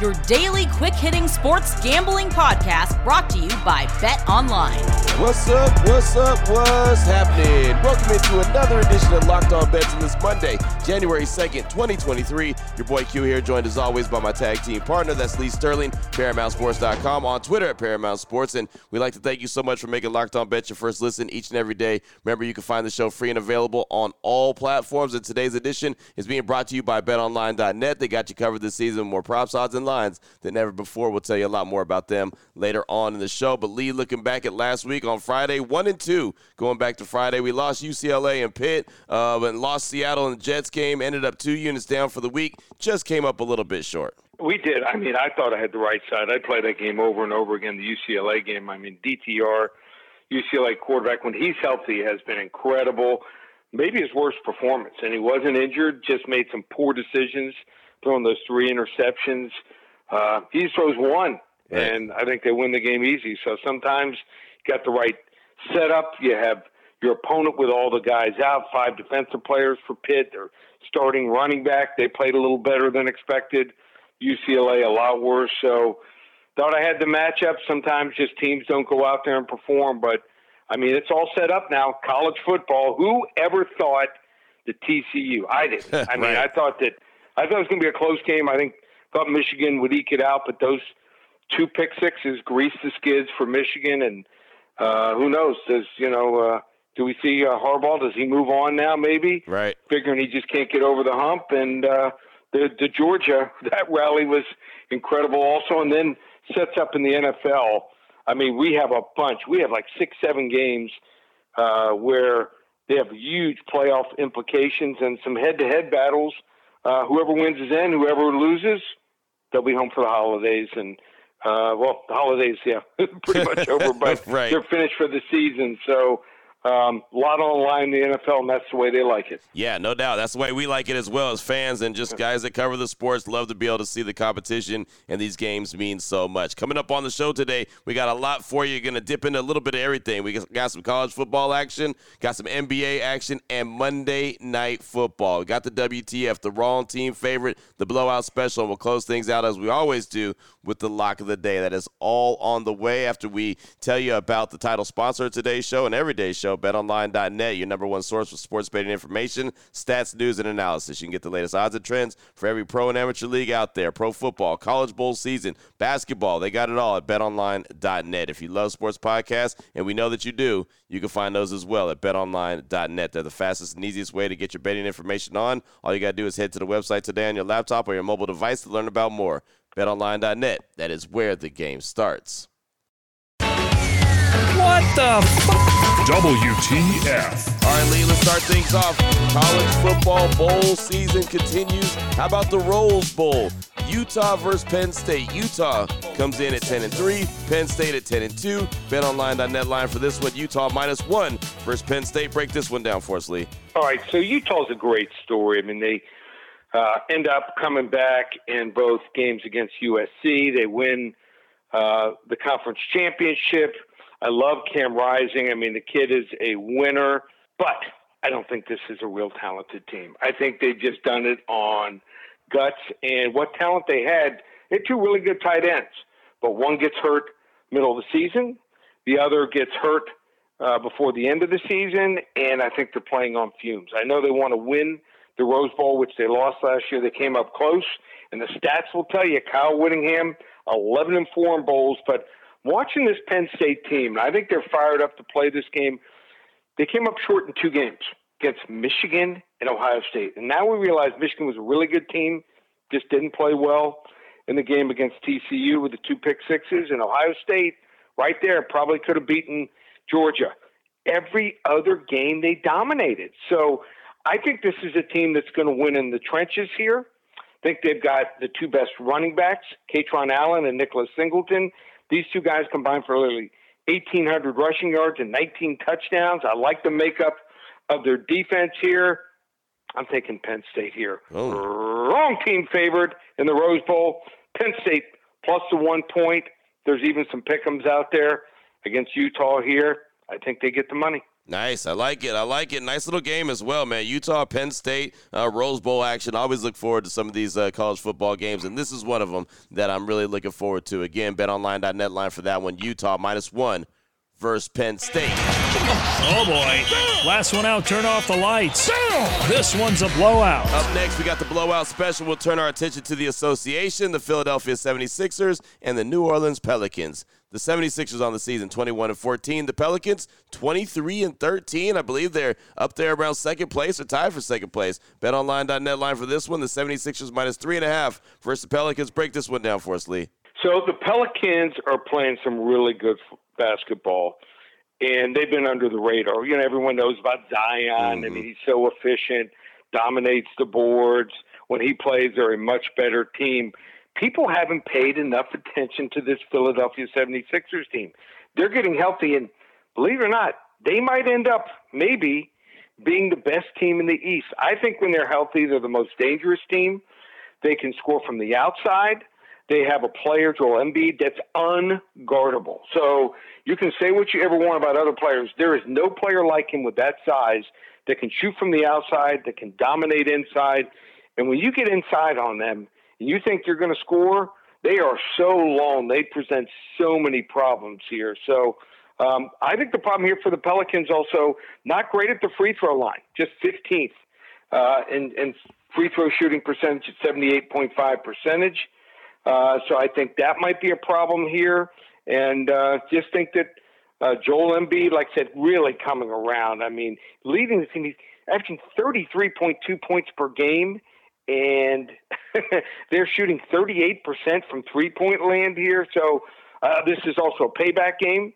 your daily quick hitting sports gambling podcast brought to you by Bet Online. What's up? What's up? What's happening? Welcome into another edition of Locked On Bets on this Monday, January 2nd, 2023. Your boy Q here, joined as always by my tag team partner, that's Lee Sterling, ParamountSports.com, on Twitter at Paramount Sports. And we'd like to thank you so much for making Locked On Bets your first listen each and every day. Remember, you can find the show free and available on all platforms. And today's edition is being brought to you by BetOnline.net. They got you covered this season with more props, odds, and lines than ever before. We'll tell you a lot more about them later on in the show. But Lee, looking back at last week on Friday, one and two. Going back to Friday, we lost UCLA and Pitt, uh, but lost Seattle and the Jets game. Ended up two units down for the week. Just came up a little bit short. We did. I mean, I thought I had the right side. I played that game over and over again. The UCLA game. I mean, DTR, UCLA quarterback when he's healthy has been incredible. Maybe his worst performance, and he wasn't injured. Just made some poor decisions, throwing those three interceptions. Uh, he throws one, right. and I think they win the game easy. So sometimes you got the right setup. You have your opponent with all the guys out, five defensive players for Pitt. They're starting running back. They played a little better than expected. UCLA a lot worse. So thought I had the matchup. Sometimes just teams don't go out there and perform, but I mean it's all set up now. College football. Who ever thought the TCU? I didn't. I mean, right. I thought that I thought it was going to be a close game. I think thought Michigan would eke it out, but those two pick sixes greased the skids for Michigan, and uh, who knows? Does you know? Uh, do we see uh, Harbaugh? Does he move on now? Maybe. Right. Figuring he just can't get over the hump, and uh, the the Georgia that rally was incredible also, and then sets up in the NFL. I mean, we have a bunch. We have like six, seven games uh, where they have huge playoff implications and some head-to-head battles. Uh, whoever wins is in. Whoever loses, they'll be home for the holidays. And uh, well, the holidays, yeah, pretty much over, but right. they're finished for the season. So um, a lot on the line in the NFL, and that's the way they like it. Yeah, no doubt. That's the way we like it as well as fans and just guys that cover the sports. Love to be able to see the competition, and these games mean so much. Coming up on the show today, we got a lot for you. Going to dip into a little bit of everything. We got some college football action, got some NBA action, and Monday night football. We got the WTF, the wrong team favorite, the blowout special, and we'll close things out as we always do with the lock of the day. That is all on the way after we tell you about the title sponsor of today's show and everyday's show betonline.net, your number one source for sports betting information, stats, news, and analysis. You can get the latest odds and trends for every pro and amateur league out there pro football, college bowl season, basketball. They got it all at betonline.net. If you love sports podcasts, and we know that you do, you can find those as well at betonline.net. They're the fastest and easiest way to get your betting information on. All you got to do is head to the website today on your laptop or your mobile device to learn about more. BetOnline.net. That is where the game starts. What the f- WTF. All right, Lee, let's start things off. College football bowl season continues. How about the Rose Bowl? Utah versus Penn State. Utah comes in at 10 and 3, Penn State at 10 and 2. BetOnline.net line for this one. Utah minus one versus Penn State. Break this one down for us, Lee. All right, so Utah's a great story. I mean, they uh, end up coming back in both games against USC. They win uh, the conference championship. I love Cam Rising. I mean, the kid is a winner, but I don't think this is a real talented team. I think they've just done it on guts and what talent they had. They had two really good tight ends, but one gets hurt middle of the season, the other gets hurt uh, before the end of the season, and I think they're playing on fumes. I know they want to win the Rose Bowl, which they lost last year. They came up close, and the stats will tell you Kyle Whittingham, 11 and 4 in bowls, but watching this Penn State team, I think they're fired up to play this game. They came up short in two games against Michigan and Ohio State. And now we realize Michigan was a really good team, just didn't play well in the game against TCU with the two pick sixes. And Ohio State, right there, probably could have beaten Georgia. Every other game they dominated. So I think this is a team that's going to win in the trenches here. I think they've got the two best running backs, Kaytron Allen and Nicholas Singleton. These two guys combined for literally 1,800 rushing yards and 19 touchdowns. I like the makeup of their defense here. I'm taking Penn State here. Oh. Wrong team favored in the Rose Bowl. Penn State plus the one point, there's even some pickums out there against Utah here. I think they get the money. Nice. I like it. I like it. Nice little game as well, man. Utah, Penn State, uh, Rose Bowl action. I always look forward to some of these uh, college football games, and this is one of them that I'm really looking forward to. Again, betonline.net line for that one. Utah minus one versus Penn State. Oh boy. Last one out, turn off the lights. This one's a blowout. Up next, we got the blowout special. We'll turn our attention to the association, the Philadelphia 76ers, and the New Orleans Pelicans. The 76ers on the season 21 and 14. The Pelicans 23 and 13. I believe they're up there around second place or tied for second place. BetOnline.net line for this one. The 76ers minus three and a half versus the Pelicans. Break this one down for us, Lee. So the Pelicans are playing some really good basketball, and they've been under the radar. You know, everyone knows about Zion. Mm-hmm. I mean, he's so efficient, dominates the boards. When he plays, they're a much better team. People haven't paid enough attention to this Philadelphia 76ers team. They're getting healthy, and believe it or not, they might end up maybe being the best team in the East. I think when they're healthy, they're the most dangerous team. They can score from the outside. They have a player, Joel Embiid, that's unguardable. So you can say what you ever want about other players. There is no player like him with that size that can shoot from the outside, that can dominate inside. And when you get inside on them and you think you're going to score, they are so long. They present so many problems here. So um, I think the problem here for the Pelicans also not great at the free throw line, just 15th uh, in, free throw shooting percentage at 78.5 percentage. Uh, so I think that might be a problem here. And uh, just think that uh, Joel Embiid, like I said, really coming around. I mean, leading the team, he's averaging 33.2 points per game, and they're shooting 38% from three point land here. So uh, this is also a payback game.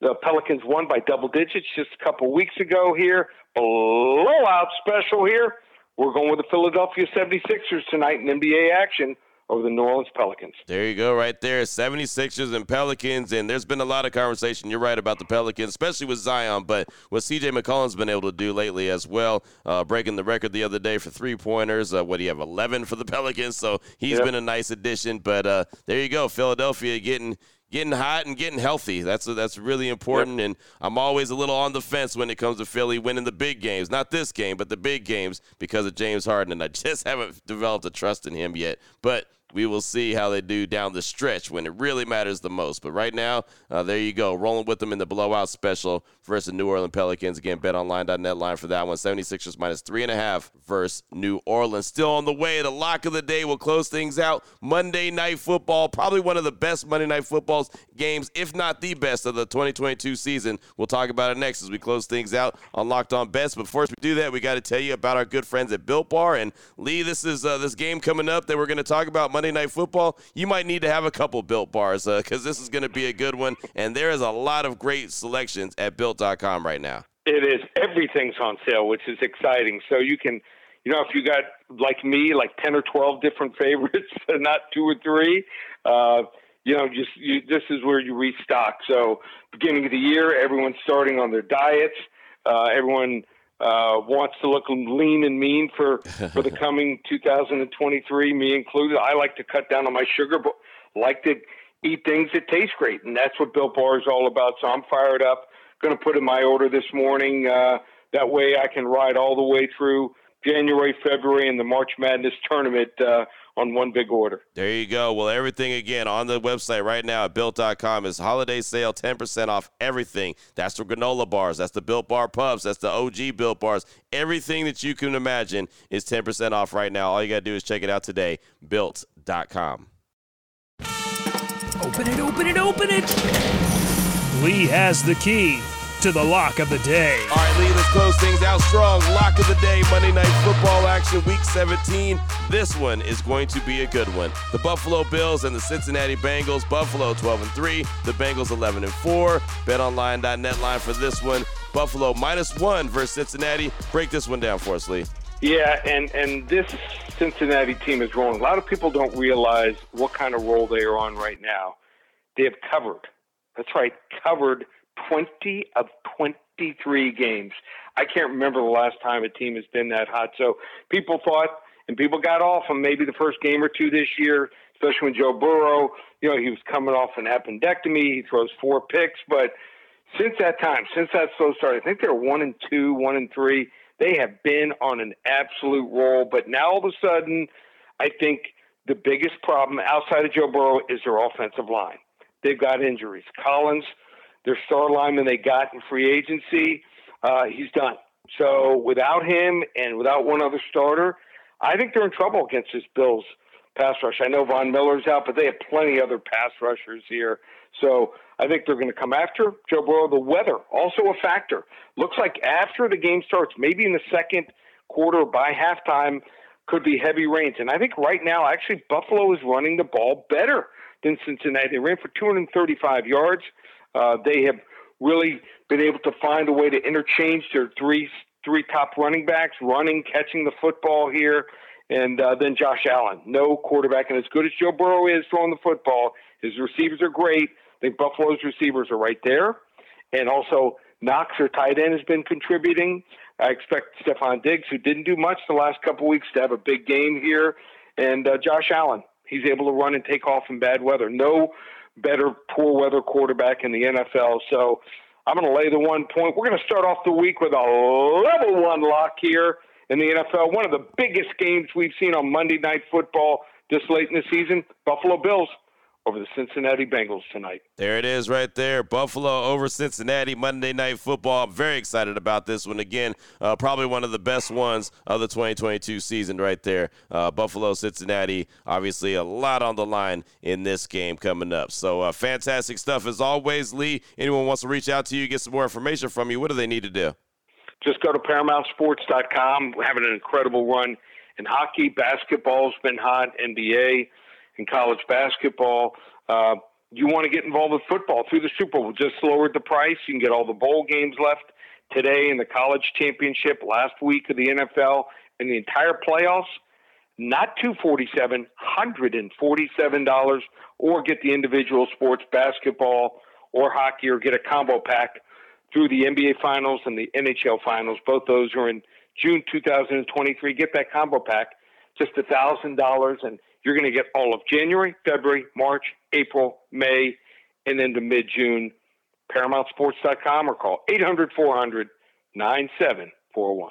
The Pelicans won by double digits just a couple weeks ago here. Blowout special here. We're going with the Philadelphia 76ers tonight in NBA action over the New Orleans Pelicans. There you go, right there. 76ers and Pelicans. And there's been a lot of conversation, you're right, about the Pelicans, especially with Zion, but what CJ McCollum's been able to do lately as well, uh, breaking the record the other day for three pointers. Uh, what do you have, 11 for the Pelicans? So he's yep. been a nice addition. But uh, there you go, Philadelphia getting getting hot and getting healthy. That's that's really important. Yep. And I'm always a little on the fence when it comes to Philly winning the big games. Not this game, but the big games because of James Harden. And I just haven't developed a trust in him yet. But we will see how they do down the stretch when it really matters the most. But right now, uh, there you go. Rolling with them in the blowout special versus New Orleans Pelicans. Again, betonline.net line for that one. 76ers minus three and a half versus New Orleans. Still on the way. The lock of the day will close things out. Monday Night Football, probably one of the best Monday Night Footballs games, if not the best of the 2022 season. We'll talk about it next as we close things out on Locked On Bets. But first we do that, we got to tell you about our good friends at Built Bar. And Lee, this is uh, this game coming up that we're going to talk about Monday Night Football. You might need to have a couple Built Bars because uh, this is going to be a good one. And there is a lot of great selections at Built.com right now. It is. Everything's on sale, which is exciting. So you can you know, if you got like me, like ten or twelve different favorites, not two or three, uh, you know, just you, this is where you restock. So, beginning of the year, everyone's starting on their diets. Uh, everyone uh, wants to look lean and mean for for the coming 2023, me included. I like to cut down on my sugar, but like to eat things that taste great, and that's what Built Bar is all about. So I'm fired up. Going to put in my order this morning. Uh, that way, I can ride all the way through January, February, and the March Madness tournament uh, on one big order. There you go. Well, everything again on the website right now at built.com is holiday sale, 10% off everything. That's the granola bars, that's the built bar puffs, that's the OG built bars. Everything that you can imagine is 10% off right now. All you got to do is check it out today, built.com. Open it, open it, open it. Lee has the key to the lock of the day. All right, Lee, let's close things out strong. Lock of the day, Monday Night Football action, Week 17. This one is going to be a good one. The Buffalo Bills and the Cincinnati Bengals. Buffalo 12 and 3, the Bengals 11 and 4. BetOnline.net line for this one. Buffalo minus one versus Cincinnati. Break this one down for us, Lee. Yeah, and and this Cincinnati team is rolling. A lot of people don't realize what kind of roll they are on right now. They have covered. That's right, covered 20 of 23 games. I can't remember the last time a team has been that hot. So people thought, and people got off on maybe the first game or two this year, especially when Joe Burrow, you know, he was coming off an appendectomy. He throws four picks, but since that time, since that slow start, I think they're one and two, one and three. They have been on an absolute roll, but now all of a sudden, I think the biggest problem outside of Joe Burrow is their offensive line. They've got injuries. Collins, their star lineman they got in free agency, uh, he's done. So without him and without one other starter, I think they're in trouble against this Bills pass rush. I know Von Miller's out, but they have plenty other pass rushers here. So I think they're going to come after Joe Burrow. The weather also a factor. Looks like after the game starts, maybe in the second quarter by halftime, could be heavy rains. And I think right now, actually, Buffalo is running the ball better than Cincinnati. They ran for 235 yards. Uh, they have really been able to find a way to interchange their three three top running backs, running, catching the football here, and uh, then Josh Allen. No quarterback, and as good as Joe Burrow is throwing the football, his receivers are great. I think Buffalo's receivers are right there, and also Knox, their tight end, has been contributing. I expect Stefon Diggs, who didn't do much the last couple weeks, to have a big game here, and uh, Josh Allen. He's able to run and take off in bad weather. No better poor weather quarterback in the NFL. So I'm going to lay the one point. We're going to start off the week with a level one lock here in the NFL. One of the biggest games we've seen on Monday Night Football this late in the season. Buffalo Bills over the Cincinnati Bengals tonight. There it is right there. Buffalo over Cincinnati Monday Night Football. I'm very excited about this one. Again, uh, probably one of the best ones of the 2022 season right there. Uh, Buffalo, Cincinnati, obviously a lot on the line in this game coming up. So uh, fantastic stuff as always, Lee. Anyone wants to reach out to you, get some more information from you, what do they need to do? Just go to ParamountSports.com. We're having an incredible run in hockey. Basketball's been hot. NBA in college basketball. Uh, you want to get involved with football through the Super Bowl. Just lowered the price. You can get all the bowl games left today in the college championship, last week of the NFL, and the entire playoffs. Not two forty seven, hundred and forty seven dollars, or get the individual sports, basketball or hockey, or get a combo pack through the NBA Finals and the NHL Finals. Both those are in June 2023. Get that combo pack, just a thousand dollars, and you're going to get all of January, February, March, April, May, and then mid June. ParamountSports.com or call 800 400 9741.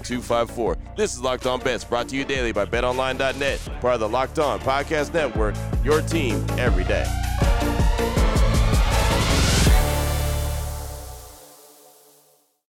Q254. This is Locked On Bets, brought to you daily by BetOnline.net, part of the Locked On Podcast Network, your team every day.